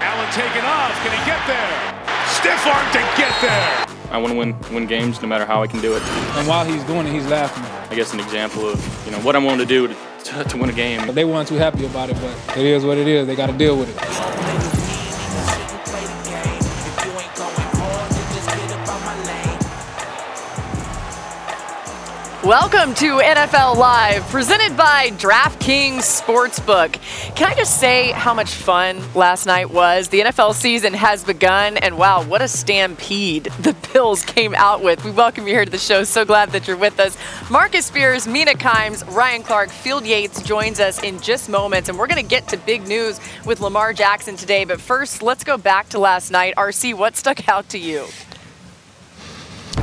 Allen taking off. Can he get there? Stiff arm to get there. I want to win win games no matter how I can do it. And while he's doing it, he's laughing. I guess an example of you know what I'm willing to do to, to, to win a game. They weren't too happy about it, but it is what it is. They got to deal with it. Welcome to NFL Live, presented by DraftKings Sportsbook. Can I just say how much fun last night was? The NFL season has begun, and wow, what a stampede the Bills came out with. We welcome you here to the show. So glad that you're with us. Marcus Spears, Mina Kimes, Ryan Clark, Field Yates joins us in just moments, and we're going to get to big news with Lamar Jackson today. But first, let's go back to last night. RC, what stuck out to you?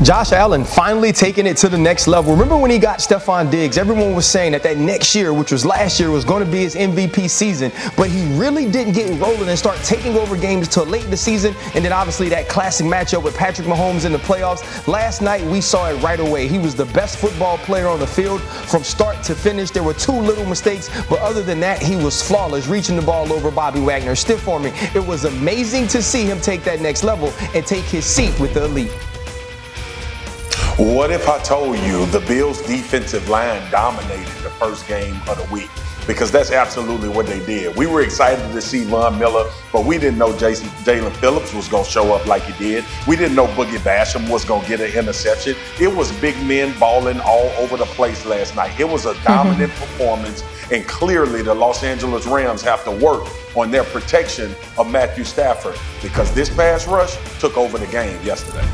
Josh Allen finally taking it to the next level. Remember when he got Stefon Diggs? Everyone was saying that that next year, which was last year, was going to be his MVP season. But he really didn't get rolling and start taking over games till late in the season. And then obviously that classic matchup with Patrick Mahomes in the playoffs. Last night we saw it right away. He was the best football player on the field from start to finish. There were two little mistakes, but other than that, he was flawless, reaching the ball over Bobby Wagner, stiff arming. It was amazing to see him take that next level and take his seat with the elite. What if I told you the Bills' defensive line dominated the first game of the week? Because that's absolutely what they did. We were excited to see Von Miller, but we didn't know Jason Jaelan Phillips was going to show up like he did. We didn't know Boogie Basham was going to get an interception. It was big men balling all over the place last night. It was a mm-hmm. dominant performance, and clearly the Los Angeles Rams have to work on their protection of Matthew Stafford because this pass rush took over the game yesterday.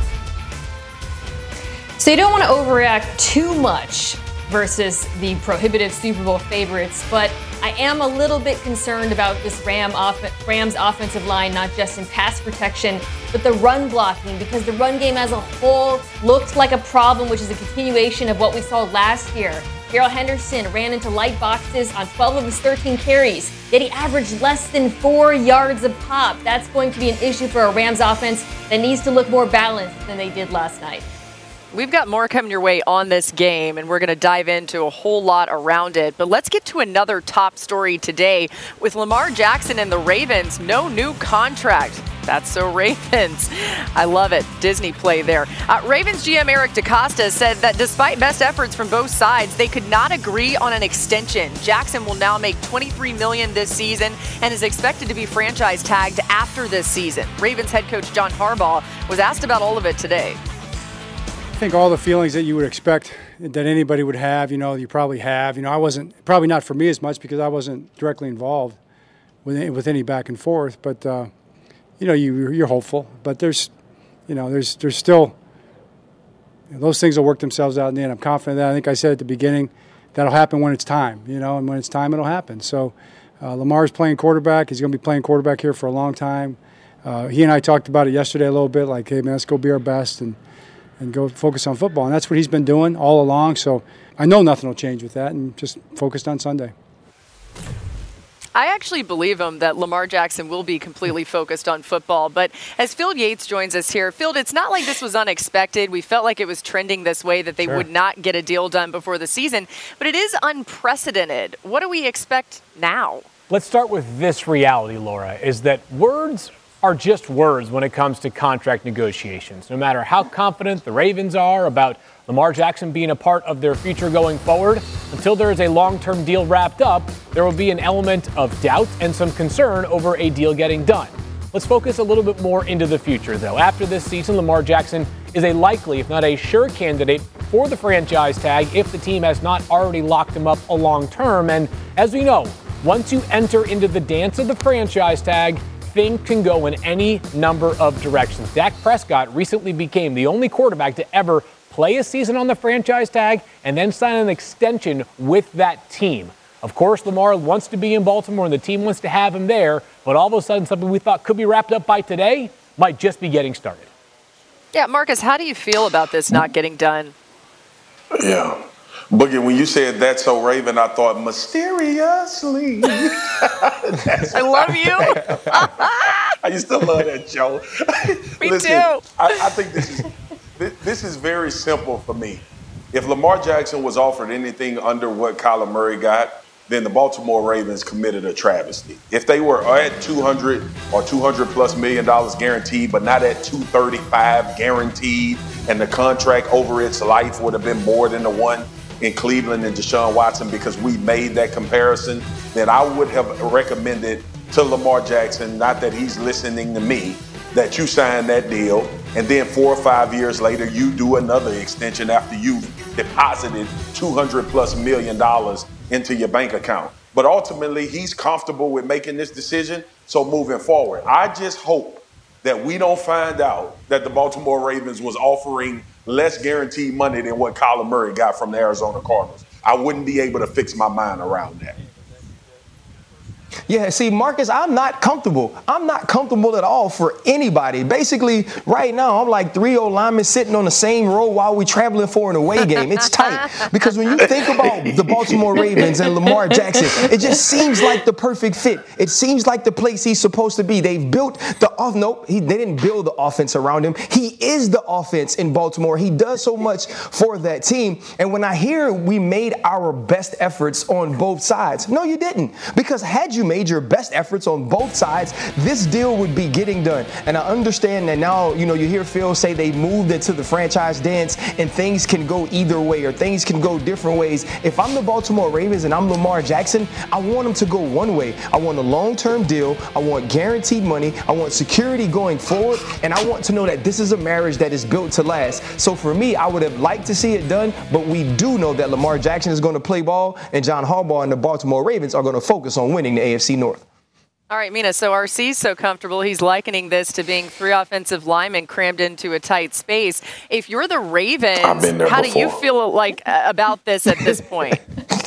So you don't want to overreact too much versus the prohibitive Super Bowl favorites, but I am a little bit concerned about this Ram off- Rams offensive line, not just in pass protection, but the run blocking, because the run game as a whole looked like a problem, which is a continuation of what we saw last year. Darrell Henderson ran into light boxes on 12 of his 13 carries, yet he averaged less than four yards a pop. That's going to be an issue for a Rams offense that needs to look more balanced than they did last night. We've got more coming your way on this game, and we're going to dive into a whole lot around it. But let's get to another top story today with Lamar Jackson and the Ravens. No new contract. That's so Ravens. I love it. Disney play there. Uh, Ravens GM Eric DeCosta said that despite best efforts from both sides, they could not agree on an extension. Jackson will now make 23 million this season and is expected to be franchise tagged after this season. Ravens head coach John Harbaugh was asked about all of it today. I think all the feelings that you would expect that anybody would have, you know, you probably have. You know, I wasn't probably not for me as much because I wasn't directly involved with any, with any back and forth. But uh, you know, you you're hopeful. But there's, you know, there's there's still you know, those things will work themselves out in the end. I'm confident that. I think I said at the beginning that'll happen when it's time. You know, and when it's time, it'll happen. So uh, Lamar's playing quarterback. He's going to be playing quarterback here for a long time. Uh, he and I talked about it yesterday a little bit. Like, hey man, let's go be our best and and go focus on football. And that's what he's been doing all along. So I know nothing will change with that and just focused on Sunday. I actually believe him that Lamar Jackson will be completely focused on football. But as Field Yates joins us here, Field, it's not like this was unexpected. We felt like it was trending this way that they sure. would not get a deal done before the season, but it is unprecedented. What do we expect now? Let's start with this reality, Laura, is that words are just words when it comes to contract negotiations. No matter how confident the Ravens are about Lamar Jackson being a part of their future going forward, until there is a long term deal wrapped up, there will be an element of doubt and some concern over a deal getting done. Let's focus a little bit more into the future, though. After this season, Lamar Jackson is a likely, if not a sure candidate for the franchise tag if the team has not already locked him up a long term. And as we know, once you enter into the dance of the franchise tag, thing can go in any number of directions. Dak Prescott recently became the only quarterback to ever play a season on the franchise tag and then sign an extension with that team. Of course, Lamar wants to be in Baltimore and the team wants to have him there, but all of a sudden, something we thought could be wrapped up by today might just be getting started. Yeah, Marcus, how do you feel about this not getting done? Yeah. Boogie, when you said that's so Raven, I thought mysteriously. I love you. I used to love that show. Me Listen, too. I, I think this is this, this is very simple for me. If Lamar Jackson was offered anything under what Kyler Murray got, then the Baltimore Ravens committed a travesty. If they were at 200 or 200 plus million dollars guaranteed, but not at 235 guaranteed, and the contract over its life would have been more than the one in Cleveland and Deshaun Watson because we made that comparison, then I would have recommended to Lamar Jackson, not that he's listening to me, that you sign that deal, and then four or five years later, you do another extension after you've deposited 200 plus million dollars into your bank account. But ultimately, he's comfortable with making this decision. So moving forward, I just hope that we don't find out that the Baltimore Ravens was offering less guaranteed money than what Kyler Murray got from the Arizona Cardinals. I wouldn't be able to fix my mind around that. Yeah, see, Marcus, I'm not comfortable. I'm not comfortable at all for anybody. Basically, right now, I'm like three old linemen sitting on the same row while we're traveling for an away game. It's tight because when you think about the Baltimore Ravens and Lamar Jackson, it just seems like the perfect fit. It seems like the place he's supposed to be. They've built the off. Nope, he, they didn't build the offense around him. He is the offense in Baltimore. He does so much for that team. And when I hear we made our best efforts on both sides, no, you didn't. Because had you made your best efforts on both sides, this deal would be getting done. And I understand that now, you know, you hear Field say they moved it to the franchise dance and things can go either way or things can go different ways. If I'm the Baltimore Ravens and I'm Lamar Jackson, I want them to go one way. I want a long term deal. I want guaranteed money. I want security going forward. And I want to know that this is a marriage that is built to last. So for me, I would have liked to see it done, but we do know that Lamar Jackson is going to play ball and John Harbaugh and the Baltimore Ravens are going to focus on winning the AFC North. All right, Mina. So RC's so comfortable, he's likening this to being three offensive linemen crammed into a tight space. If you're the Ravens, how before. do you feel like uh, about this at this point?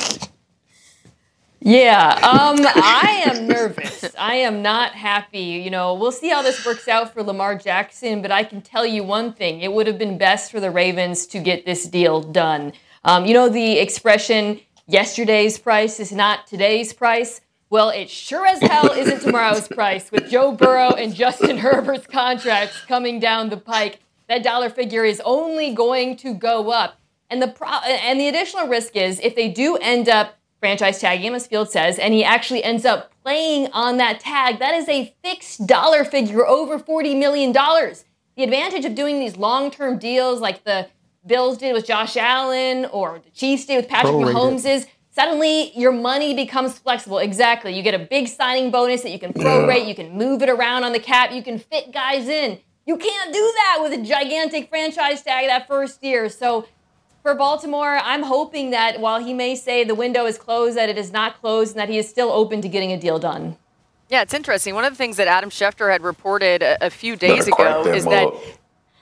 Yeah, um, I am nervous. I am not happy. You know, we'll see how this works out for Lamar Jackson, but I can tell you one thing: it would have been best for the Ravens to get this deal done. Um, you know the expression "yesterday's price is not today's price." Well, it sure as hell isn't tomorrow's price with Joe Burrow and Justin Herbert's contracts coming down the pike. That dollar figure is only going to go up. And the pro- and the additional risk is if they do end up franchise tagging him, as Field says, and he actually ends up playing on that tag, that is a fixed dollar figure over $40 million. The advantage of doing these long term deals like the Bills did with Josh Allen or the Chiefs did with Patrick Prorated. Mahomes is suddenly your money becomes flexible. Exactly. You get a big signing bonus that you can prorate, you can move it around on the cap, you can fit guys in. You can't do that with a gigantic franchise tag that first year. So for Baltimore, I'm hoping that while he may say the window is closed, that it is not closed and that he is still open to getting a deal done. Yeah, it's interesting. One of the things that Adam Schefter had reported a, a few days Better crack ago that is that mug.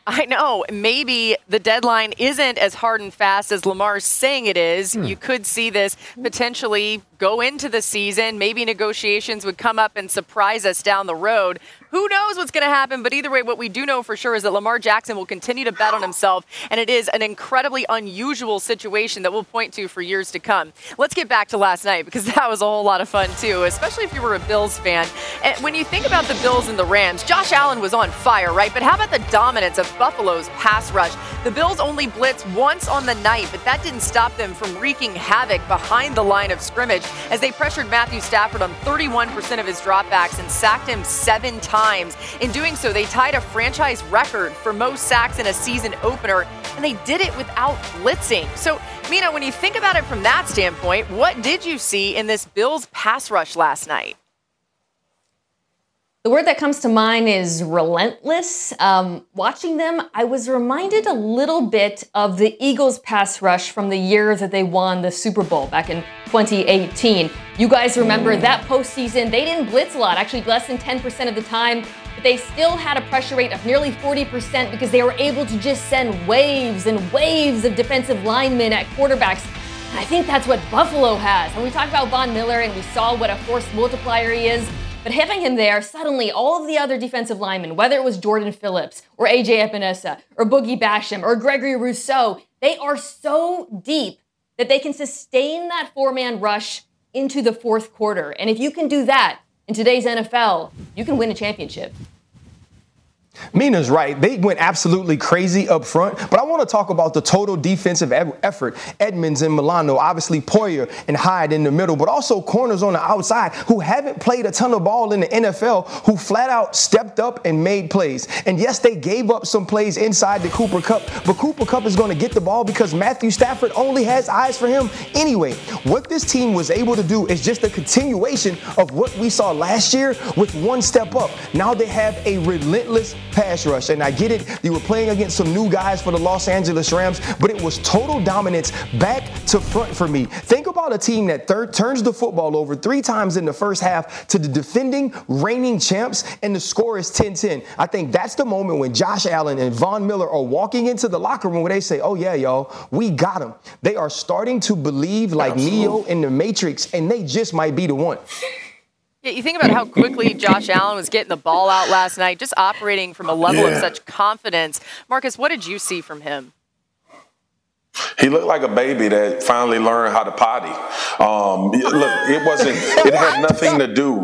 I know maybe the deadline isn't as hard and fast as Lamar's saying it is. Hmm. You could see this potentially go into the season. Maybe negotiations would come up and surprise us down the road. Who knows what's going to happen? But either way, what we do know for sure is that Lamar Jackson will continue to bet on himself, and it is an incredibly unusual situation that we'll point to for years to come. Let's get back to last night because that was a whole lot of fun too, especially if you were a Bills fan. And when you think about the Bills and the Rams, Josh Allen was on fire, right? But how about the dominance of Buffalo's pass rush? The Bills only blitzed once on the night, but that didn't stop them from wreaking havoc behind the line of scrimmage as they pressured Matthew Stafford on 31% of his dropbacks and sacked him seven times. In doing so, they tied a franchise record for most sacks in a season opener, and they did it without blitzing. So, Mina, when you think about it from that standpoint, what did you see in this Bills pass rush last night? The word that comes to mind is relentless. Um, watching them, I was reminded a little bit of the Eagles' pass rush from the year that they won the Super Bowl back in 2018. You guys remember that postseason, they didn't blitz a lot, actually less than 10% of the time, but they still had a pressure rate of nearly 40% because they were able to just send waves and waves of defensive linemen at quarterbacks. I think that's what Buffalo has. And we talked about Von Miller and we saw what a force multiplier he is. But having him there, suddenly all of the other defensive linemen, whether it was Jordan Phillips or AJ Epenesa or Boogie Basham or Gregory Rousseau, they are so deep that they can sustain that four man rush into the fourth quarter. And if you can do that in today's NFL, you can win a championship. Mina's right. They went absolutely crazy up front, but I want to talk about the total defensive effort. Edmunds and Milano, obviously Poyer and Hyde in the middle, but also corners on the outside who haven't played a ton of ball in the NFL, who flat out stepped up and made plays. And yes, they gave up some plays inside the Cooper Kupp, but Cooper Kupp is going to get the ball because Matthew Stafford only has eyes for him anyway. What this team was able to do is just a continuation of what we saw last year with one step up. Now they have a relentless pass rush. And I get it, you were playing against some new guys for the Los Angeles Rams, but it was total dominance back to front for me. Think about a team that third, turns the football over three times in the first half to the defending reigning champs, and the score is 10 10. I think that's the moment when Josh Allen and Von Miller are walking into the locker room where they say, Oh, yeah, y'all, we got them. They are starting to believe like Absolutely. Neo in the Matrix, and they just might be the one. Yeah, you think about how quickly Josh Allen was getting the ball out last night, just operating from a level yeah. of such confidence. Marcus, what did you see from him? He looked like a baby that finally learned how to potty. Um, look, it wasn't. It had nothing to do.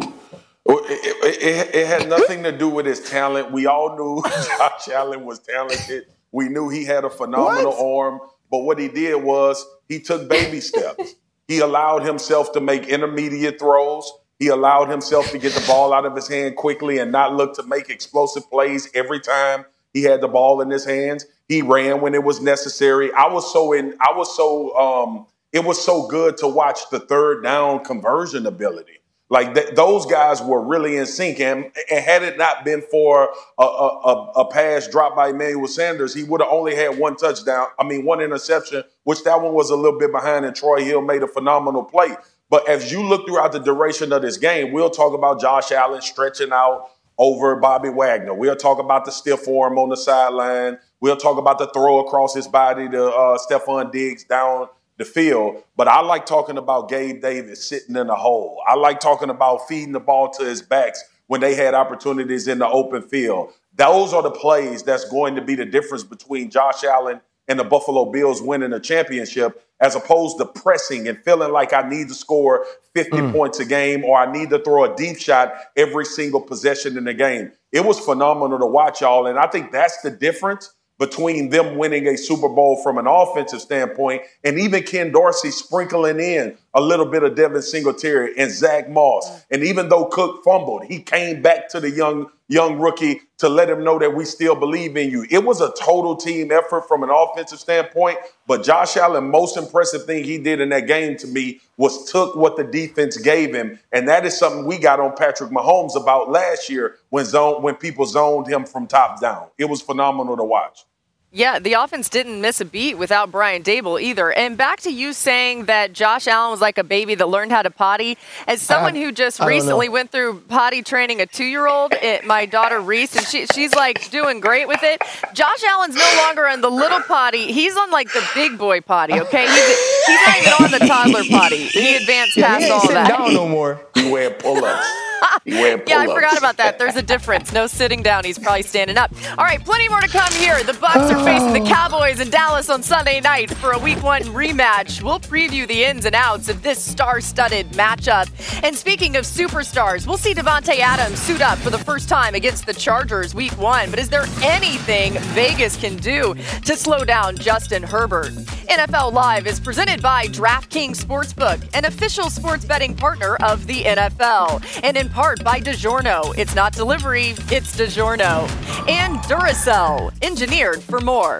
It, it, it, had nothing to do with his talent. We all knew Josh Allen was talented. We knew he had a phenomenal what? arm. But what he did was he took baby steps. he allowed himself to make intermediate throws. He allowed himself to get the ball out of his hand quickly and not look to make explosive plays every time he had the ball in his hands. He ran when it was necessary. I was so in. I was so. Um, it was so good to watch the third down conversion ability. Like th- those guys were really in sync, and, and had it not been for a, a, a pass dropped by Emmanuel Sanders, he would have only had one touchdown. I mean, one interception, which that one was a little bit behind, and Troy Hill made a phenomenal play. But as you look throughout the duration of this game, we'll talk about Josh Allen stretching out over Bobby Wagner. We'll talk about the stiff arm on the sideline. We'll talk about the throw across his body to uh, Stefon Diggs down the field. But I like talking about Gabe Davis sitting in a hole. I like talking about feeding the ball to his backs when they had opportunities in the open field. Those are the plays that's going to be the difference between Josh Allen and the Buffalo Bills winning a championship as opposed to pressing and feeling like I need to score 50 mm. points a game or I need to throw a deep shot every single possession in the game. It was phenomenal to watch y'all. And I think that's the difference between them winning a Super Bowl from an offensive standpoint and even Ken Dorsey sprinkling in a little bit of Devin Singletary and Zach Moss. And even though Cook fumbled, he came back to the young young rookie to let him know that we still believe in you. It was a total team effort from an offensive standpoint, but Josh Allen most impressive thing he did in that game to me was took what the defense gave him, and that is something we got on Patrick Mahomes about last year when zone when people zoned him from top down. It was phenomenal to watch. Yeah, the offense didn't miss a beat without Brian Daboll either. And back to you saying that Josh Allen was like a baby that learned how to potty. As someone uh, who just recently went through potty training a two-year-old, my daughter Reese, and she, she's like doing great with it. Josh Allen's no longer on the little potty; he's on like the big boy potty. Okay, he's, he's not even on the toddler potty. He advanced yeah, past he all that. Down no more. He wear pull-ups. yeah, I forgot about that. There's a difference. No sitting down. He's probably standing up. All right, plenty more to come here. The Bucs are facing the oh. Cowboys in Dallas on Sunday night for a Week One rematch. We'll preview the ins and outs of this star-studded matchup. And speaking of superstars, we'll see Davante Adams suit up for the first time against the Chargers Week One. But is there anything Vegas can do to slow down Justin Herbert? NFL Live is presented by DraftKings Sportsbook, an official sports betting partner of the NFL. And in in part by DiGiorno. It's not delivery, it's DiGiorno. And Duracell, engineered for more.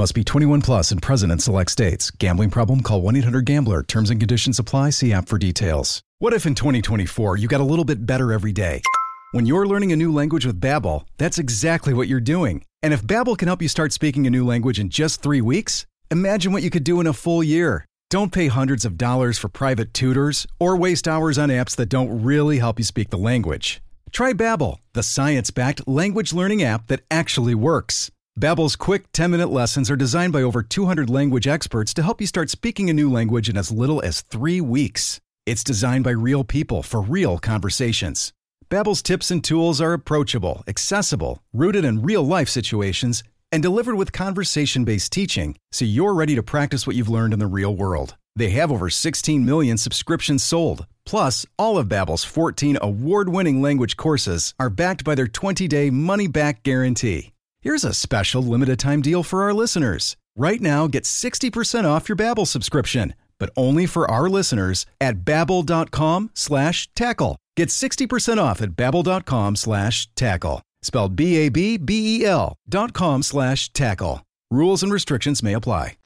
Must be 21 plus and present in select states. Gambling problem? Call 1 800 GAMBLER. Terms and conditions apply. See app for details. What if in 2024 you got a little bit better every day? When you're learning a new language with Babbel, that's exactly what you're doing. And if Babbel can help you start speaking a new language in just three weeks, imagine what you could do in a full year. Don't pay hundreds of dollars for private tutors or waste hours on apps that don't really help you speak the language. Try Babbel, the science-backed language learning app that actually works. Babbel's quick 10-minute lessons are designed by over 200 language experts to help you start speaking a new language in as little as 3 weeks. It's designed by real people for real conversations. Babbel's tips and tools are approachable, accessible, rooted in real-life situations, and delivered with conversation-based teaching so you're ready to practice what you've learned in the real world. They have over 16 million subscriptions sold. Plus, all of Babbel's 14 award-winning language courses are backed by their 20-day money-back guarantee. Here's a special limited-time deal for our listeners. Right now, get 60% off your Babbel subscription, but only for our listeners at babbel.com slash tackle. Get 60% off at babbel.com slash tackle. Spelled B-A-B-B-E-L dot com slash tackle. Rules and restrictions may apply.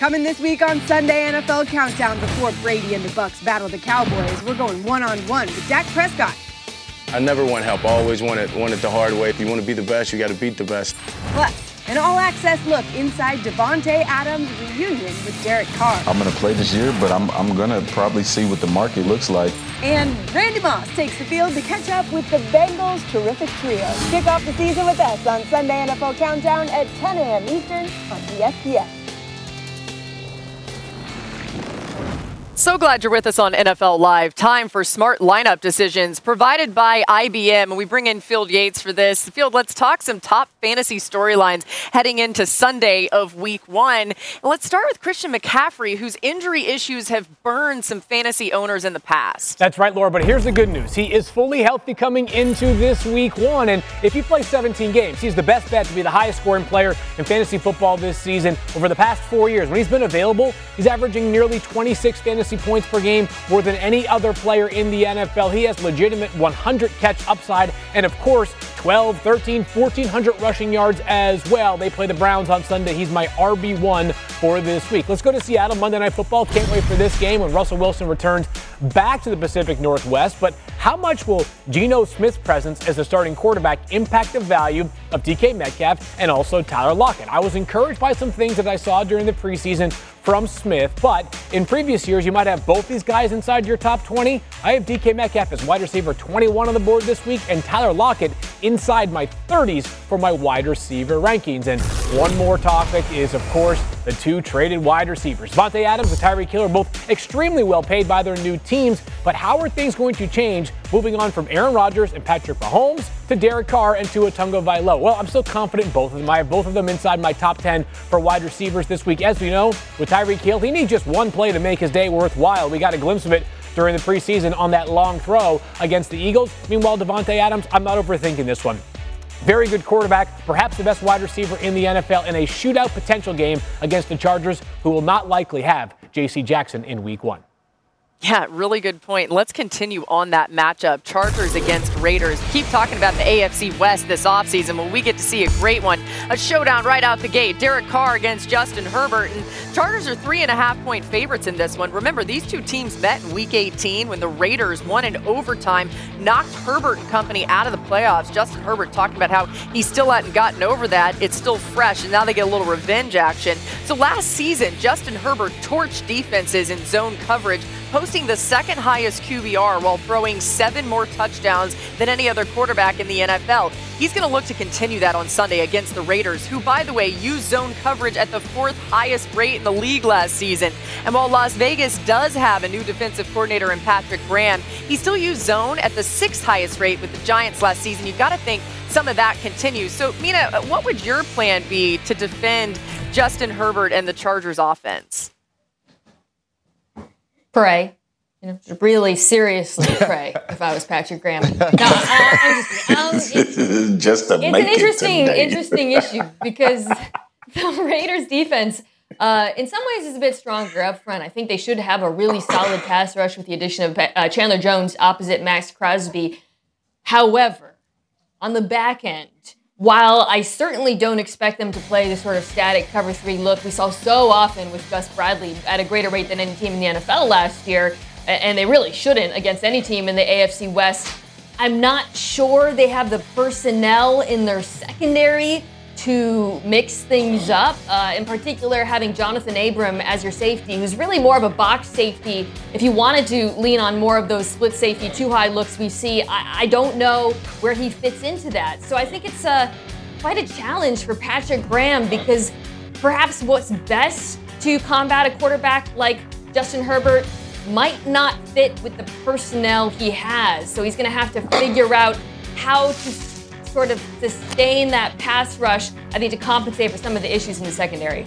Coming this week on Sunday NFL Countdown before Brady and the Bucs battle the Cowboys, we're going one-on-one with Dak Prescott. I never want help. I always want it, want it the hard way. If you want to be the best, you got to beat the best. Plus, an all-access look inside Davante Adams' reunion with Derek Carr. I'm going to play this year, but I'm, I'm going to probably see what the market looks like. And Randy Moss takes the field to catch up with the Bengals' terrific trio. Kick off the season with us on Sunday NFL Countdown at 10 a.m. Eastern on ESPN. So glad you're with us on NFL Live. Time for smart lineup decisions provided by IBM. And We bring in Field Yates for this. Field, let's talk some top fantasy storylines heading into Sunday of week one. And let's start with Christian McCaffrey, whose injury issues have burned some fantasy owners in the past. That's right, Laura, but here's the good news. He is fully healthy coming into this week one. And if he plays 17 games, he's the best bet to be the highest scoring player in fantasy football this season over the past four years. When he's been available, he's averaging nearly 26 fantasy points per game, more than any other player in the NFL. He has legitimate 100 catch upside, and of course, 12, 13, 1,400 rushing yards as well. They play the Browns on Sunday. He's my RB1 for this week. Let's go to Seattle Monday Night Football. Can't wait for this game when Russell Wilson returns back to the Pacific Northwest. But how much will Geno Smith's presence as a starting quarterback impact the value of DK Metcalf and also Tyler Lockett? I was encouraged by some things that I saw during the preseason from Smith, but in previous years, you might have both these guys inside your top 20. I have DK Metcalf as wide receiver 21 on the board this week and Tyler Lockett inside my 30s for my wide receiver rankings. And one more topic is, of course, the two traded wide receivers. Davante Adams and Tyreek Hill are both extremely well paid by their new teams, but how are things going to change moving on from Aaron Rodgers and Patrick Mahomes to Derek Carr and Tua Tagovailoa? Well, I'm still confident both of them. I have both of them inside my top 10 for wide receivers this week. As we know, with Tyreek Hill, he needs just one play to make his day worthwhile. We got a glimpse of it during the preseason on that long throw against the Eagles. Meanwhile, Davante Adams, I'm not overthinking this one. Very good quarterback, perhaps the best wide receiver in the NFL in a shootout potential game against the Chargers, who will not likely have J.C. Jackson in week one. Yeah, really good point. Let's continue on that matchup. Chargers against Raiders. Keep talking about the AFC West this offseason when we get to see a great one. A showdown right out the gate. Derek Carr against Justin Herbert. And Chargers are three and a half point favorites in this one. Remember, these two teams met in week 18 when the Raiders won in overtime, knocked Herbert and company out of the playoffs. Justin Herbert talking about how he still hadn't gotten over that. It's still fresh, and now they get a little revenge action. So last season, Justin Herbert torched defenses in zone coverage posting the second highest QBR while throwing seven more touchdowns than any other quarterback in the NFL. He's going to look to continue that on Sunday against the Raiders, who, by the way, used zone coverage at the fourth highest rate in the league last season. And while Las Vegas does have a new defensive coordinator in Patrick Graham, he still used zone at the sixth highest rate with the Giants last season. You've got to think some of that continues. So, Mina, what would your plan be to defend Justin Herbert and the Chargers offense? Pray. You know, really seriously pray if I was Patrick Graham. No, I'm just, um, it's, just to it's make an interesting, it interesting issue because the Raiders defense, uh, in some ways, is a bit stronger up front. I think they should have a really solid pass rush with the addition of uh, Chandler Jones opposite Maxx Crosby. However, on the back end, while I certainly don't expect them to play the sort of static cover three look we saw so often with Gus Bradley at a greater rate than any team in the NFL last year, and they really shouldn't against any team in the AFC West, I'm not sure they have the personnel in their secondary to mix things up. Uh, in particular, having Johnathan Abram as your safety, who's really more of a box safety. If you wanted to lean on more of those split safety, two high looks we see, I, I don't know where he fits into that. So I think it's a, quite a challenge for Patrick Graham because perhaps what's best to combat a quarterback like Justin Herbert might not fit with the personnel he has. So he's going to have to figure out how to sort of sustain that pass rush, I think, to compensate for some of the issues in the secondary.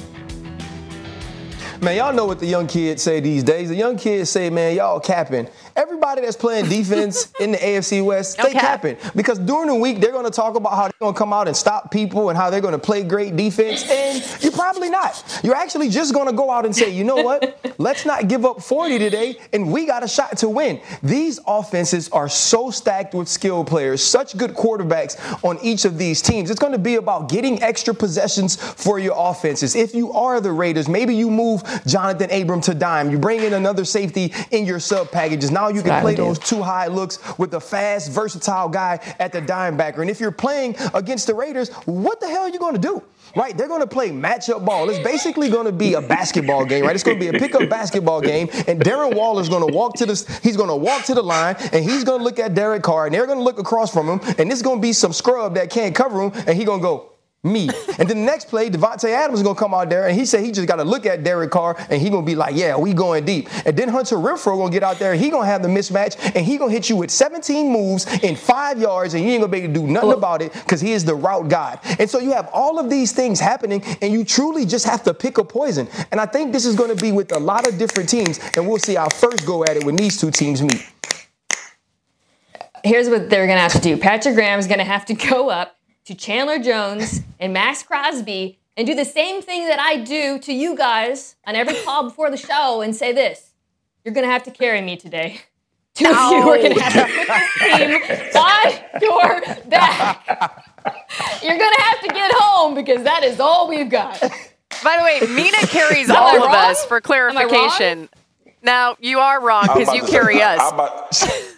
Man, y'all know what the young kids say these days. The young kids say, man, y'all capping. Everybody that's playing defense in the AFC West, they okay. capping. Because during the week, they're going to talk about how they're going to come out and stop people and how they're going to play great defense. And you're probably not. You're actually just going to go out and say, you know what? Let's not give up 40 today, and we got a shot to win. These offenses are so stacked with skill players, such good quarterbacks on each of these teams. It's going to be about getting extra possessions for your offenses. If you are the Raiders, maybe you move Johnathan Abram to dime. You bring in another safety in your sub packages. Now you can play those two high looks with a fast, versatile guy at the dime backer. And if you're playing against the Raiders, what the hell are you going to do? Right, they're going to play matchup ball. It's basically going to be a basketball game, right? It's going to be a pickup basketball game, and Darren Waller's going to walk to the he's going to walk to the line, and he's going to look at Derek Carr, and they're going to look across from him, and this is going to be some scrub that can't cover him, and he's going to go, me. and then the next play, Davante Adams is gonna come out there and he said he just gotta look at Derek Carr and he gonna be like, yeah, we going deep. And then Hunter Renfrow gonna get out there and he gonna have the mismatch and he gonna hit you with 17 moves in five yards and you ain't gonna be able to do nothing about it because he is the route god. And so you have all of these things happening and you truly just have to pick a poison. And I think this is gonna be with a lot of different teams and we'll see our first go at it when these two teams meet. Here's what they're gonna have to do. Patrick Graham is gonna have to go up to Chandler Jones and Maxx Crosby and do the same thing that I do to you guys on every call before the show and say this You're going to have to carry me today. Two of you are going to have to put this team on your back. You're going to have to get home because that is all we've got. By the way, Mina carries all of us for clarification. Now, you are wrong because you carry say, us.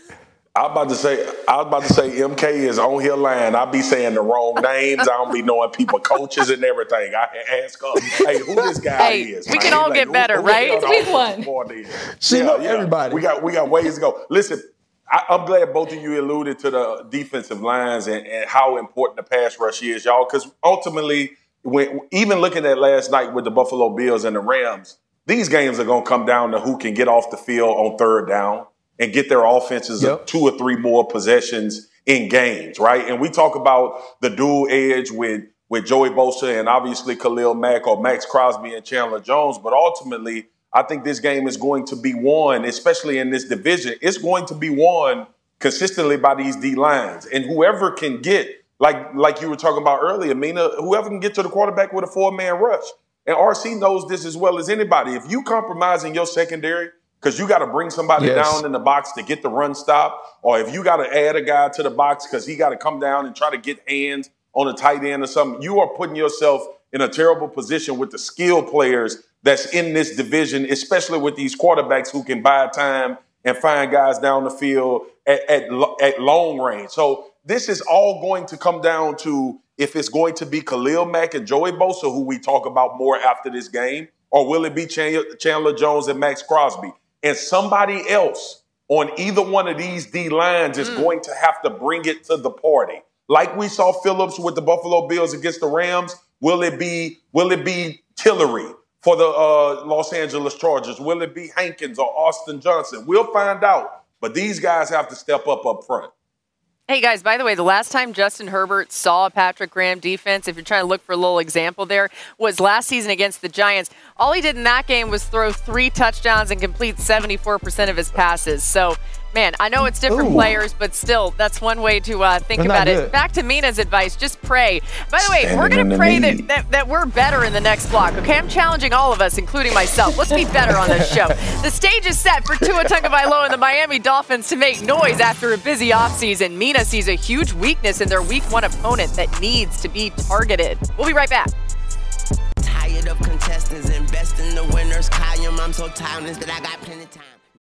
I was about to say, I was about to say, MK is on here line. I be saying the wrong names. I don't be knowing people, coaches and everything. I ask her, hey, who this guy hey, is? We can all like, get better, who, right? Week one. See, yeah, yeah. everybody. We got, we got ways to go. Listen, I, am glad both of you alluded to the defensive lines and, and how important the pass rush is, y'all. Because ultimately, when even looking at last night with the Buffalo Bills and the Rams, these games are going to come down to who can get off the field on third down and get their offenses yep. two or three more possessions in games, right? And we talk about the dual edge with with Joey Bosa and obviously Khalil Mack or Maxx Crosby and Chandler Jones, but ultimately, I think this game is going to be won, especially in this division. It's going to be won consistently by these D lines, and whoever can get like like you were talking about earlier, Mina, whoever can get to the quarterback with a four man rush. And RC knows this as well as anybody. If you compromise in your secondary, because you got to bring somebody yes. down in the box to get the run stop, or if you got to add a guy to the box because he got to come down and try to get hands on a tight end or something, you are putting yourself in a terrible position with the skill players that's in this division, especially with these quarterbacks who can buy time and find guys down the field at, at, at long range. So this is all going to come down to if it's going to be Khalil Mack and Joey Bosa, who we talk about more after this game, or will it be Chandler Jones and Maxx Crosby? And somebody else on either one of these D lines is mm. going to have to bring it to the party. Like we saw Phillips with the Buffalo Bills against the Rams, will it be will it be Tillery for the uh, Los Angeles Chargers? Will it be Hankins or Austin Johnson? We'll find out. But these guys have to step up up front. Hey guys, by the way, the last time Justin Herbert saw a Patrick Graham defense, if you're trying to look for a little example there, was last season against the Giants. All he did in that game was throw three touchdowns and complete 74% of his passes. So Man, I know it's different Ooh. players, but still, that's one way to uh, think That's about it. Back to Mina's advice, just pray. By the way, we're going to pray that, that, that we're better in the next block, okay? I'm challenging all of us, including myself. Let's be better on this show. The stage is set for Tua Tagovailoa and the Miami Dolphins to make noise after a busy offseason. Mina sees a huge weakness in their week one opponent that needs to be targeted. We'll be right back. Tired of contestants investing the winners column. I'm so tired that I got plenty of time.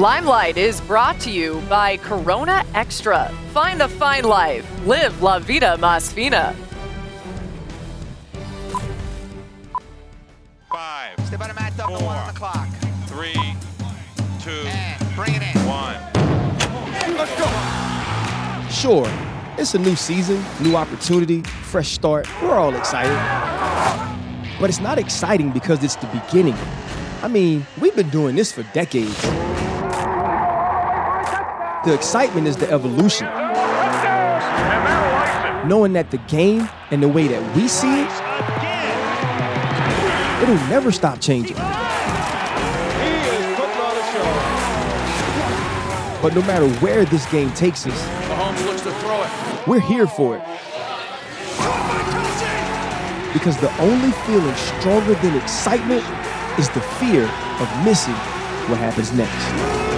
Limelight is brought to you by Corona Extra. Find the fine life. Live La Vida Más Fina. Five, Step out of mat, double one on the clock. three, two, Bring it in. one. Let's go. Sure, it's a new season, new opportunity, fresh start. We're all excited. But it's not exciting because it's the beginning. I mean, we've been doing this for decades. The excitement is the evolution. Knowing that the game and the way that we see it, it'll never stop changing. But no matter where this game takes us, we're here for it. Because the only feeling stronger than excitement is the fear of missing what happens next.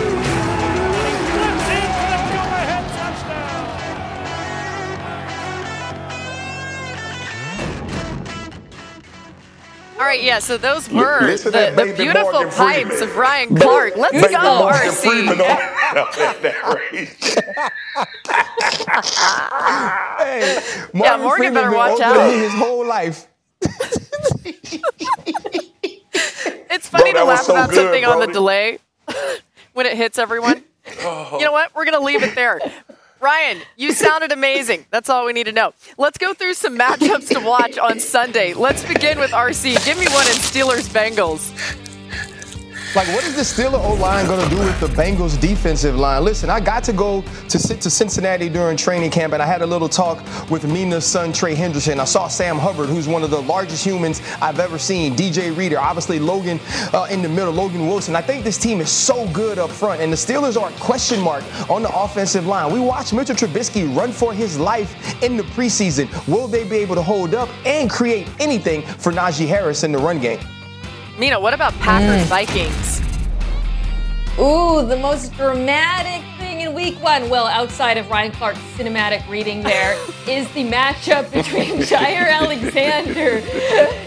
Right, yeah, so those were the, the beautiful Morgan pipes Freeman. of Ryan Clark. Let's Baby go, Morgan RC. Freeman that race. Yeah, Morgan Morgan Freeman better watch out. his whole life. It's funny Bro, to laugh so about good, something on the delay when it hits everyone. Oh. You know what? We're going to leave it there. Ryan, you sounded amazing. That's all we need to know. Let's go through some matchups to watch on Sunday. Let's begin with RC. Give me one in Steelers Bengals. Like, what is the Steeler O line going to do with the Bengals defensive line? Listen, I got to go to, Cin- to Cincinnati during training camp, and I had a little talk with Mina's son, Trey Hendrickson. I saw Sam Hubbard, who's one of the largest humans I've ever seen. DJ Reader, obviously Logan uh, in the middle, Logan Wilson. I think this team is so good up front, and the Steelers are a question mark on the offensive line. We watched Mitchell Trubisky run for his life in the preseason. Will they be able to hold up and create anything for Najee Harris in the run game? Mina, what about Packers mm. Vikings? Ooh, the most dramatic thing in week one, well, outside of Ryan Clark's cinematic reading there, is the matchup between Jaire Alexander,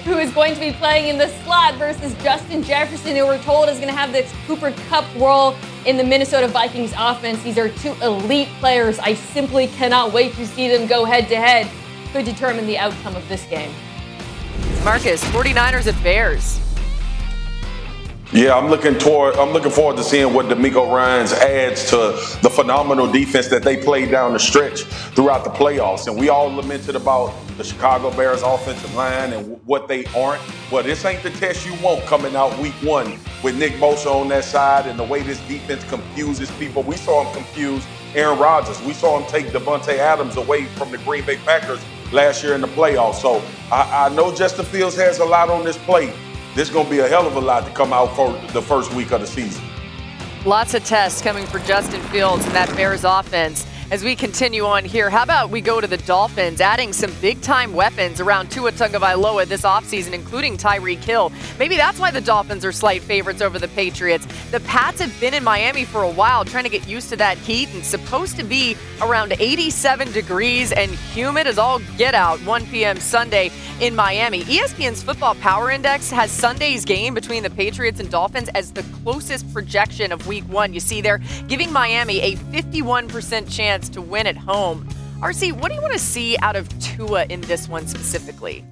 who is going to be playing in the slot, versus Justin Jefferson, who we're told is going to have this Cooper Kupp role in the Minnesota Vikings offense. These are two elite players. I simply cannot wait to see them go head to head. Could determine the outcome of this game. Marcus, 49ers at Bears. Yeah, I'm looking toward. I'm looking forward to seeing what DeMeco Ryans adds to the phenomenal defense that they played down the stretch throughout the playoffs. And we all lamented about the Chicago Bears offensive line and what they aren't. Well, this ain't the test you want coming out week one with Nick Bosa on that side and the way this defense confuses people. We saw him confuse Aaron Rodgers. We saw him take Davante Adams away from the Green Bay Packers last year in the playoffs. So I, I know Justin Fields has a lot on this plate. This is going to be a hell of a lot to come out for the first week of the season. Lots of tests coming for Justin Fields and that Bears offense. As we continue on here, how about we go to the Dolphins, adding some big time weapons around Tua Tagovailoa this offseason, including Tyreek Hill. Maybe that's why the Dolphins are slight favorites over the Patriots. The Pats have been in Miami for a while, trying to get used to that heat, and supposed to be around 87 degrees and humid as all get out 1 p.m. Sunday in Miami. ESPN's Football Power Index has Sunday's game between the Patriots and Dolphins as the closest projection of week one. You see there, giving Miami a 51% chance chance to win at home. RC, what do you want to see out of Tua in this one specifically?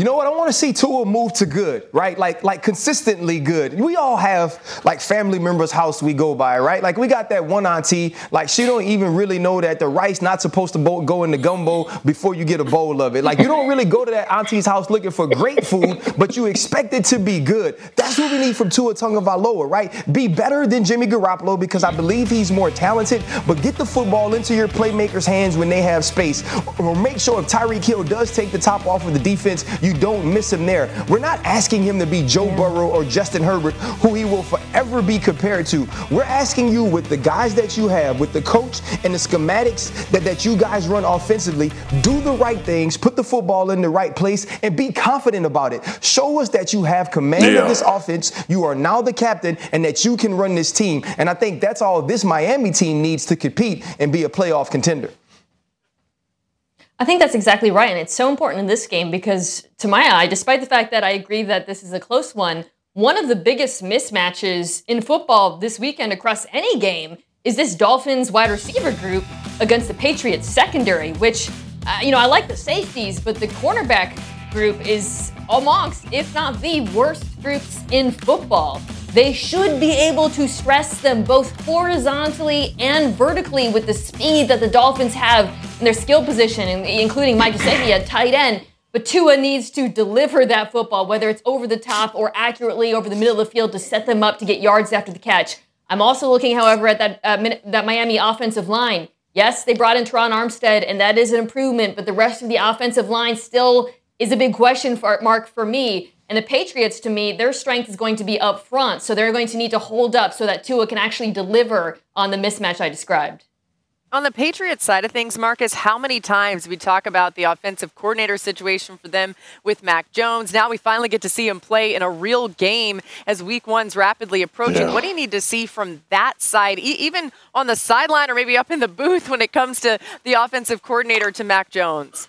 You know what? I want to see Tua move to good, right? Like, like consistently good. We all have like family members' house we go by, right? Like we got that one auntie, like she don't even really know that the rice not supposed to go in the gumbo before you get a bowl of it. Like you don't really go to that auntie's house looking for great food, but you expect it to be good. That's what we need from Tua Tagovailoa, right? Be better than Jimmy Garoppolo because I believe he's more talented, but get the football into your playmakers' hands when they have space. Or make sure if Tyreek Hill does take the top off of the defense, you you don't miss him there. We're not asking him to be Joe yeah. Burrow or Justin Herbert, who he will forever be compared to. We're asking you with the guys that you have, with the coach and the schematics that, that you guys run offensively, do the right things, put the football in the right place, and be confident about it. Show us that you have command yeah. of this offense. You are now the captain, and that you can run this team. And I think that's all this Miami team needs to compete and be a playoff contender. I think that's exactly right. And it's so important in this game because, to my eye, despite the fact that I agree that this is a close one, one of the biggest mismatches in football this weekend across any game is this Dolphins wide receiver group against the Patriots secondary, which, uh, you know, I like the safeties, but the cornerback group is amongst, if not the worst groups in football. They should be able to stress them both horizontally and vertically with the speed that the Dolphins have in their skill position, including Mike Gesicki at tight end. But Tua needs to deliver that football, whether it's over the top or accurately over the middle of the field to set them up to get yards after the catch. I'm also looking, however, at that uh, that Miami offensive line. Yes, they brought in Terron Armstead, and that is an improvement, but the rest of the offensive line still is a big question for, mark for me. And the Patriots, to me, their strength is going to be up front. So they're going to need to hold up so that Tua can actually deliver on the mismatch I described. On the Patriots side of things, Marcus, how many times we talk about the offensive coordinator situation for them with Mac Jones? Now we finally get to see him play in a real game as week one's rapidly approaching. Yeah. What do you need to see from that side, e- even on the sideline or maybe up in the booth when it comes to the offensive coordinator to Mac Jones?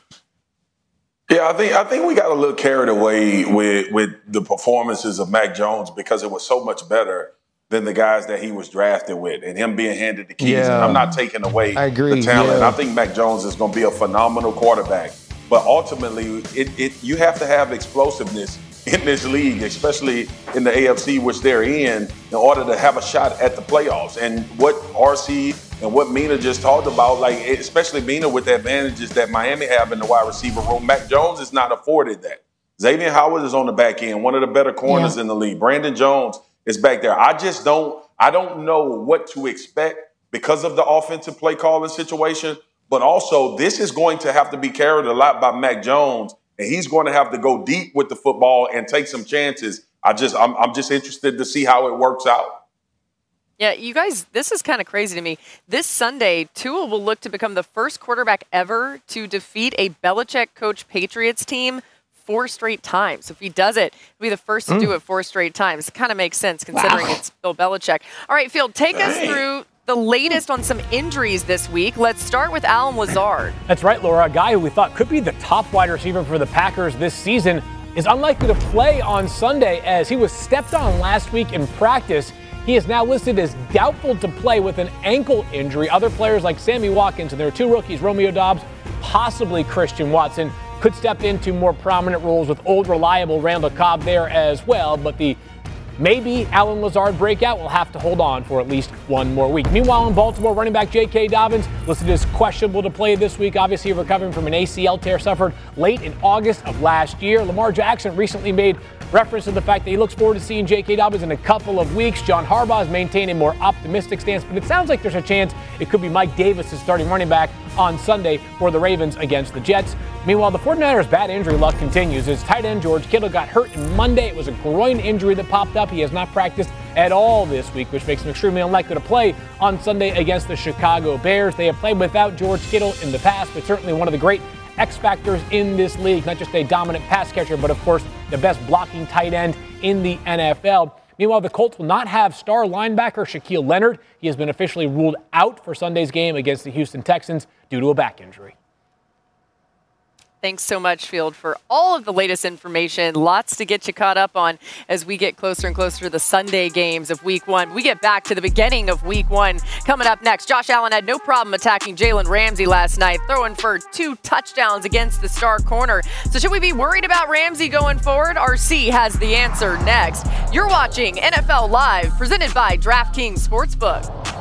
Yeah, I think I think we got a little carried away with with the performances of Mac Jones because it was so much better than the guys that he was drafted with, and him being handed the keys. Yeah. I'm not taking away I agree, the talent. Yeah. I think Mac Jones is going to be a phenomenal quarterback, but ultimately, it, it you have to have explosiveness in this league, especially in the AFC, which they're in, in order to have a shot at the playoffs. And what RC and what Mina just talked about, like especially Mina with the advantages that Miami have in the wide receiver room, Mac Jones is not afforded that. Xavier Howard is on the back end, one of the better corners yeah. in the league. Brandon Jones is back there. I just don't, I don't know what to expect because of the offensive play calling situation. But also, this is going to have to be carried a lot by Mac Jones and he's going to have to go deep with the football and take some chances. I just, I'm, I'm just interested to see how it works out. Yeah, you guys, this is kind of crazy to me. This Sunday, Tua will look to become the first quarterback ever to defeat a Belichick coach Patriots team four straight times. If he does it, he'll be the first to mm. do it four straight times. It kind of makes sense considering wow. it's Bill Belichick. All right, Field, take us through the latest on some injuries this week. Let's start with Allen Lazard. That's right, Laura. A guy who we thought could be the top wide receiver for the Packers this season is unlikely to play on Sunday as he was stepped on last week in practice. He is now listed as doubtful to play with an ankle injury. Other players like Sammy Watkins and their two rookies, Romeo Doubs, possibly Christian Watson, could step into more prominent roles with old reliable Randall Cobb there as well. But the Maybe Allen Lazard breakout will have to hold on for at least one more week. Meanwhile, in Baltimore, running back J.K. Dobbins listed as questionable to play this week. Obviously, recovering from an ACL tear suffered late in August of last year. Lamar Jackson recently made reference to the fact that he looks forward to seeing J.K. Dobbins in a couple of weeks. John Harbaugh has maintained a more optimistic stance, but it sounds like there's a chance it could be Mike Davis, starting running back, on Sunday for the Ravens against the Jets. Meanwhile, the 49ers' bad injury luck continues as tight end George Kittle got hurt on Monday. It was a groin injury that popped up. He has not practiced at all this week, which makes him extremely unlikely to play on Sunday against the Chicago Bears. They have played without George Kittle in the past, but certainly one of the great X factors in this league. Not just a dominant pass catcher, but of course the best blocking tight end in the NFL. Meanwhile, the Colts will not have star linebacker Shaquille Leonard. He has been officially ruled out for Sunday's game against the Houston Texans due to a back injury. Thanks so much, Field, for all of the latest information. Lots to get you caught up on as we get closer and closer to the Sunday games of week one. We get back to the beginning of week one. Coming up next, Josh Allen had no problem attacking Jalen Ramsey last night, throwing for two touchdowns against the star corner. So, should we be worried about Ramsey going forward? RC has the answer next. You're watching NFL Live, presented by DraftKings Sportsbook.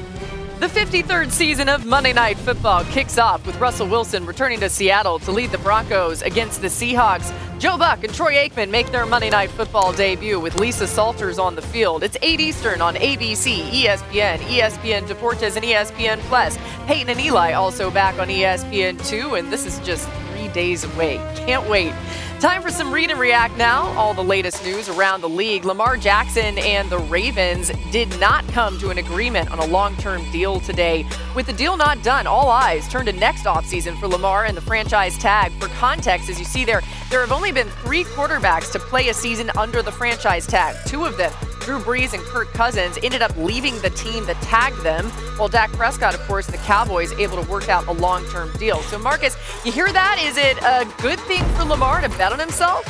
The 53rd season of Monday Night Football kicks off with Russell Wilson returning to Seattle to lead the Broncos against the Seahawks. Joe Buck and Troy Aikman make their Monday Night Football debut with Lisa Salters on the field. It's 8 Eastern on ABC, ESPN, ESPN Deportes, and ESPN Plus. Peyton and Eli also back on ESPN 2, and this is just three days away. Can't wait. Time for some read and react now. All the latest news around the league. Lamar Jackson and the Ravens did not come to an agreement on a long term deal today. With the deal not done, all eyes turn to next offseason for Lamar and the franchise tag. For context, as you see there, there have only been three quarterbacks to play a season under the franchise tag. Two of them, Drew Brees and Kirk Cousins, ended up leaving the team that tagged them, while Dak Prescott, of course, the Cowboys able to work out a long term deal. So, Marcus, you hear that? Is it a good thing for Lamar to bet on himself?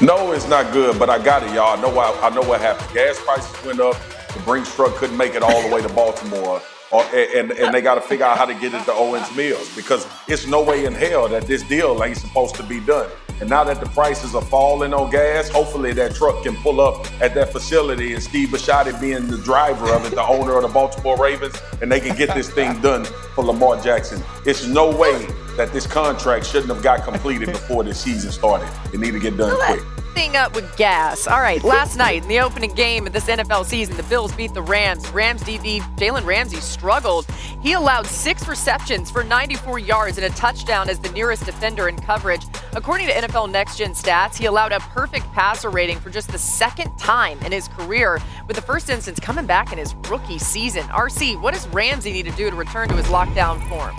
No, it's not good, but I got it, y'all. I know why. I know what happened. Gas prices went up. The Brinks truck couldn't make it all the way to Baltimore, or, and and they got to figure out how to get it to Owings Mills because it's no way in hell that this deal ain't supposed to be done. And now that the prices are falling on gas, hopefully that truck can pull up at that facility and Steve Bisciotti being the driver of it, the owner of the Baltimore Ravens, and they can get this thing done for Lamar Jackson. It's no way that this contract shouldn't have got completed before the season started. It need to get done quick. Thing up with gas. All right, last night in the opening game of this NFL season, the Bills beat the Rams. Rams DB Jalen Ramsey struggled. He allowed six receptions for 94 yards and a touchdown as the nearest defender in coverage. According to NFL Next Gen stats, he allowed a perfect passer rating for just the second time in his career, with the first instance coming back in his rookie season. RC, what does Ramsey need to do to return to his lockdown form?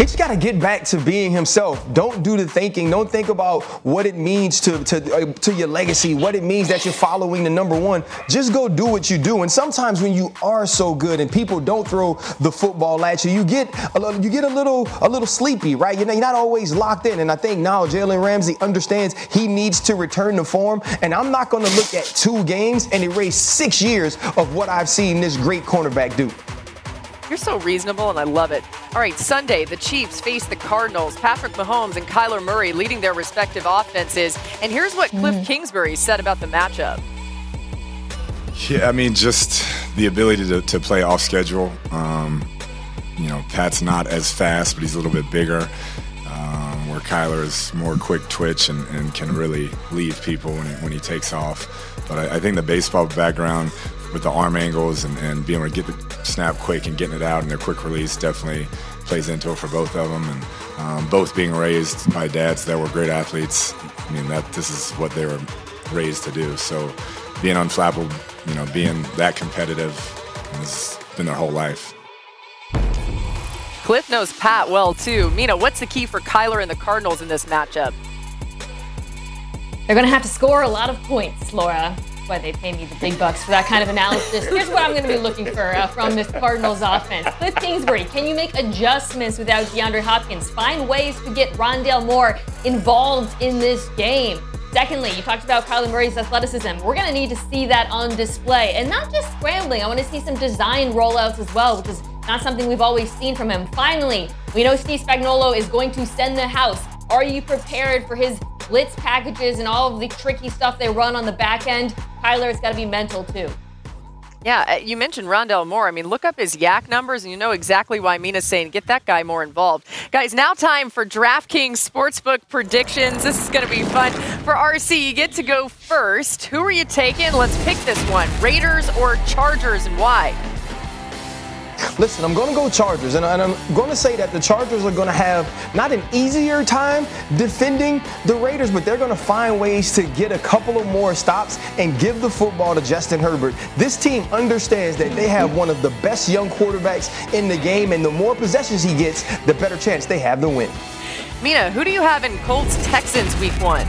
He just got to get back to being himself. Don't do the thinking. Don't think about what it means to to uh, to your legacy, what it means that you're following the number one. Just go do what you do. And sometimes when you are so good and people don't throw the football at you, you get a little, you get a little a little sleepy, right? You're not, you're not always locked in. And I think now Jalen Ramsey understands he needs to return to form. And I'm not going to look at two games and erase six years of what I've seen this great cornerback do. You're so reasonable, and I love it. All right, Sunday, the Chiefs face the Cardinals. Patrick Mahomes and Kyler Murray leading their respective offenses. And here's what Cliff Kingsbury said about the matchup. Yeah, I mean, just the ability to, to play off schedule. Um, you know, Pat's not as fast, but he's a little bit bigger. Um, where Kyler is more quick twitch and, and can really leave people when he, when he takes off. But I, I think the baseball background with the arm angles and, and being able to get the snap quick and getting it out and their quick release definitely plays into it for both of them. And um, both being raised by dads that were great athletes, I mean, that this is what they were raised to do. So being unflappable, you know, being that competitive has been their whole life. Cliff knows Pat well, too. Mina, what's the key for Kyler and the Cardinals in this matchup? They're going to have to score a lot of points, Laura. Why they pay me the big bucks for that kind of analysis. Here's what I'm going to be looking for uh, from this Cardinals offense. Cliff Kingsbury, can you make adjustments without DeAndre Hopkins? Find ways to get Rondale Moore involved in this game. Secondly, you talked about Kyler Murray's athleticism. We're going to need to see that on display. And not just scrambling, I want to see some design rollouts as well, which is not something we've always seen from him. Finally, we know Steve Spagnuolo is going to send the house. Are you prepared for his blitz packages and all of the tricky stuff they run on the back end? Kyler, it's got to be mental too. Yeah, uh, you mentioned Rondale Moore. I mean, look up his YAC numbers and you know exactly why Mina's saying get that guy more involved. Guys, now time for DraftKings Sportsbook predictions. This is going to be fun. For RC, you get to go first. Who are you taking? Let's pick this one Raiders or Chargers and why? Listen, I'm going to go Chargers, and, and I'm going to say that the Chargers are going to have not an easier time defending the Raiders, but they're going to find ways to get a couple of more stops and give the football to Justin Herbert. This team understands that they have one of the best young quarterbacks in the game, and the more possessions he gets, the better chance they have to win. Mina, who do you have in Colts Texans week one?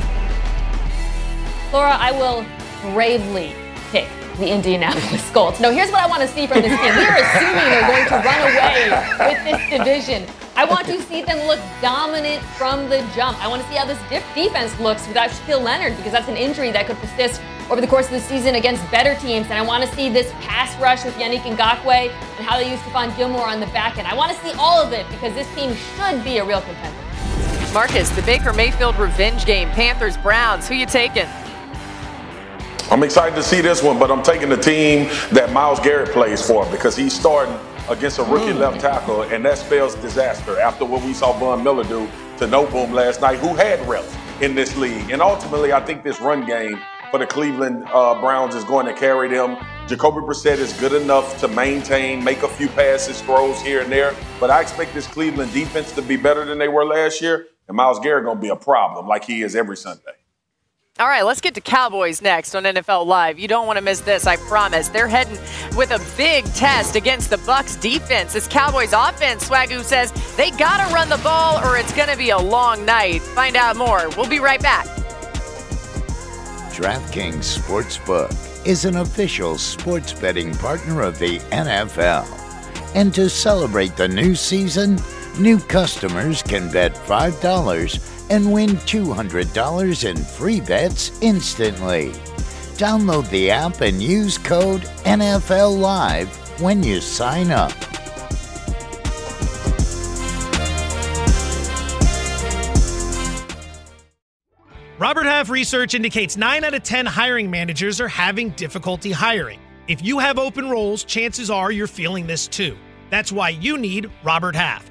Laura, I will bravely pick the Indianapolis Colts. No, here's what I want to see from this team. We are assuming they're going to run away with this division. I want to see them look dominant from the jump. I want to see how this defense looks without Shaquille Leonard because that's an injury that could persist over the course of the season against better teams. And I want to see this pass rush with Yannick Ngakoue and how they use Stephon Gilmore on the back end. I want to see all of it because this team should be a real contender. Marcus, the Baker Mayfield revenge game, Panthers Browns. Who you taking? I'm excited to see this one, but I'm taking the team that Myles Garrett plays for because he's starting against a rookie left tackle, and that spells disaster after what we saw Von Miller do to Noteboom last night, who had reps in this league. And ultimately, I think this run game for the Cleveland uh, Browns is going to carry them. Jacoby Brissett is good enough to maintain, make a few passes, throws here and there, but I expect this Cleveland defense to be better than they were last year, and Myles Garrett going to be a problem like he is every Sunday. All right, let's get to Cowboys next on NFL Live. You don't want to miss this, I promise. They're heading with a big test against the Bucs defense. This Cowboys offense, Swagu says they got to run the ball or it's going to be a long night. Find out more. We'll be right back. DraftKings Sportsbook is an official sports betting partner of the NFL. And to celebrate the new season, new customers can bet $5 and win $200 in free bets instantly. Download the app and use code NFL Live when you sign up. Robert Half research indicates 9 out of 10 hiring managers are having difficulty hiring. If you have open roles, chances are you're feeling this too. That's why you need Robert Half.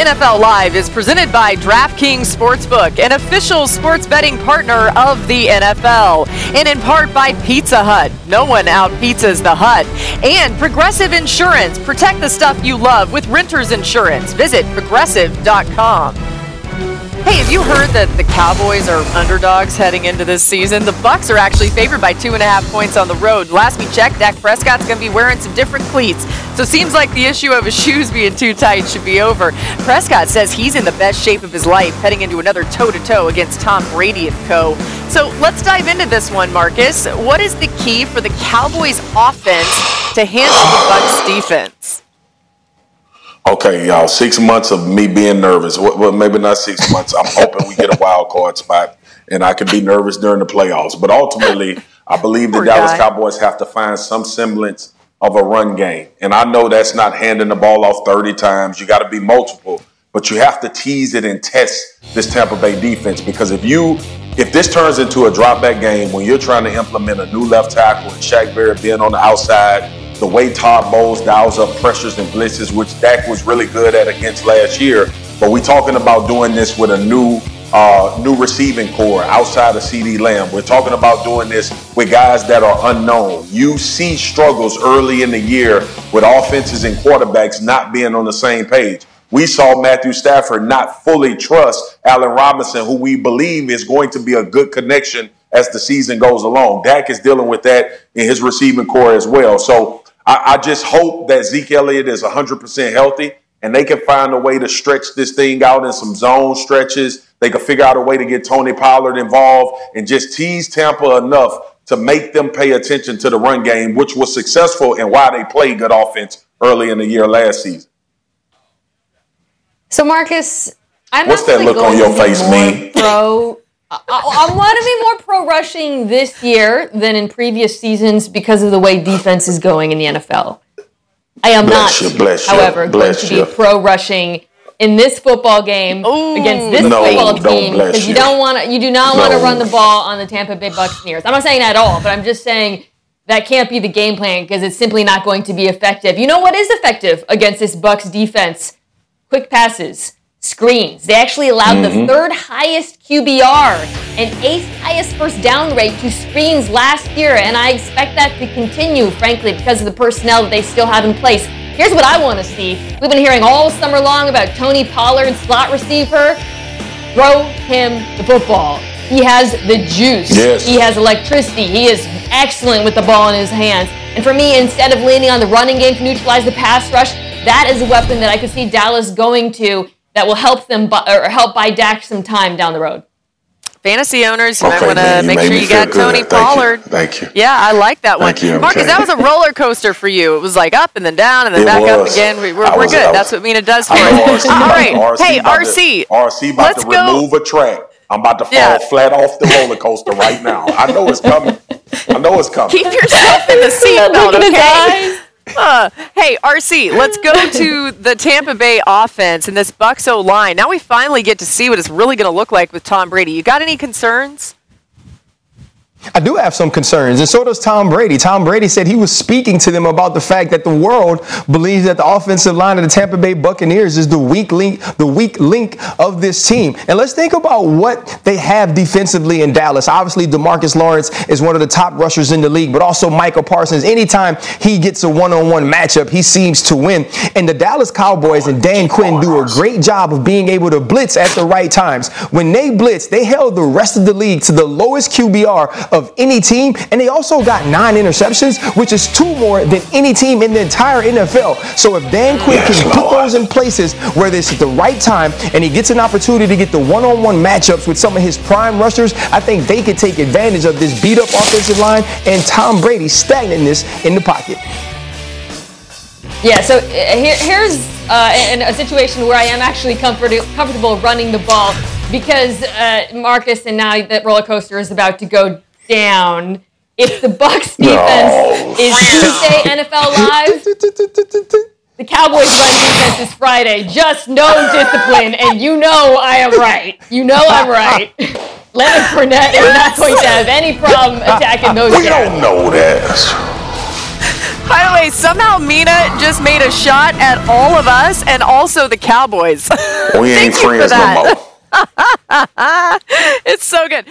NFL Live is presented by DraftKings Sportsbook, an official sports betting partner of the NFL, and in part by Pizza Hut. No one out pizzas the Hut. And Progressive Insurance. Protect the stuff you love with Renters Insurance. Visit progressive.com. Hey, have you heard that the Cowboys are underdogs heading into this season? The Bucs are actually favored by two and a half points on the road. Last we checked, Dak Prescott's going to be wearing some different cleats, so it seems like the issue of his shoes being too tight should be over. Prescott says he's in the best shape of his life, heading into another toe-to-toe against Tom Brady and co. So let's dive into this one, Marcus. What is the key for the Cowboys' offense to handle the Bucs' defense? Okay, y'all. Six months of me being nervous. Well, well, maybe not six months. I'm hoping we get a wild card spot, and I can be nervous during the playoffs. But ultimately, I believe the Dallas guy. Cowboys have to find some semblance of a run game. And I know that's not handing the ball off 30 times. You got to be multiple, but you have to tease it and test this Tampa Bay defense because if you if this turns into a drop back game when you're trying to implement a new left tackle and Shaq Barrett being on the outside, the way Todd Bowles dials up pressures and blitzes, which Dak was really good at against last year. But we're talking about doing this with a new uh, new receiving corps outside of CeeDee Lamb. We're talking about doing this with guys that are unknown. You see struggles early in the year with offenses and quarterbacks not being on the same page. We saw Matthew Stafford not fully trust Allen Robinson, who we believe is going to be a good connection as the season goes along. Dak is dealing with that in his receiving corps as well. So I, I just hope that Zeke Elliott is 100% healthy and they can find a way to stretch this thing out in some zone stretches. They can figure out a way to get Tony Pollard involved and just tease Tampa enough to make them pay attention to the run game, which was successful and why they played good offense early in the year last season. So Marcus, I'm What's that look on your face mean? Pro. I, I, I want to be more pro rushing this year than in previous seasons because of the way defense is going in the NFL. I am Bless not, you, bless you, however, bless going to be pro rushing in this football game against this No, football team because you you. don't want to. You do not want to run the ball on the Tampa Bay Buccaneers. I'm not saying that at all, but I'm just saying that can't be the game plan because it's simply not going to be effective. You know what is effective against this Bucs defense? Quick passes, screens. They actually allowed the Mhm. third highest QBR and eighth highest first down rate to screens last year, and I expect that to continue, frankly, because of the personnel that they still have in place. Here's what I want to see. We've been hearing all summer long about Tony Pollard, slot receiver. Throw him the football. He has the juice. Yes. He has electricity. He is excellent with the ball in his hands. And for me, instead of leaning on the running game to neutralize the pass rush, that is a weapon that I could see Dallas going to that will help them bu- or help buy Dak some time down the road. Fantasy owners, you might want to make sure you got good. Tony Thank you. Pollard. Thank you. Yeah, I like that one. Thank you, Marcus, okay. that was a roller coaster for you. It was like up and then down and then It back up again. We, we're we're was- good. Was- That's what Mina does for I know us. RC All about RC hey, about to- RC. RC about let's to go. remove a track. I'm about to fall Yeah. flat off the roller coaster right now. I know it's coming. I know it's coming. Keep yourself in the seatbelt, Look okay? Uh, hey, RC, let's go to the Tampa Bay offense and this Bucs O line. Now we finally get to see what it's really going to look like with Tom Brady. You got any concerns? I do have some concerns, and so does Tom Brady. Tom Brady said he was speaking to them about the fact that the world believes that the offensive line of the Tampa Bay Buccaneers is the weak link, the weak link of this team. And let's think about what they have defensively in Dallas. Obviously, Demarcus Lawrence is one of the top rushers in the league, but also Micah Parsons. Anytime he gets a one-on-one matchup, he seems to win. And the Dallas Cowboys and Dan Quinn do a great job of being able to blitz at the right times. When they blitz, they held the rest of the league to the lowest QBR of any team, and they also got nine interceptions, which is two more than any team in the entire NFL. So if Dan Quinn Yes, can put Lord. those in places where it's at the right time and he gets an opportunity to get the one-on-one matchups with some of his prime rushers, I think they could take advantage of this beat-up offensive line and Tom Brady's stagnantness in the pocket. Yeah, so uh, here, here's uh, in a situation where I am actually comfort- comfortable running the ball because uh, Marcus and now that roller coaster is about to go down. If the Bucs defense is Tuesday NFL Live, the Cowboys run defense is Friday. Just no discipline, and you know I am right. You know I'm right. Leonard Fournette is not going to have any problem attacking those We guys. don't know that. By the way, somehow Mina just made a shot at all of us and also the Cowboys. We ain't Thank you for friends no that. more. it's so good.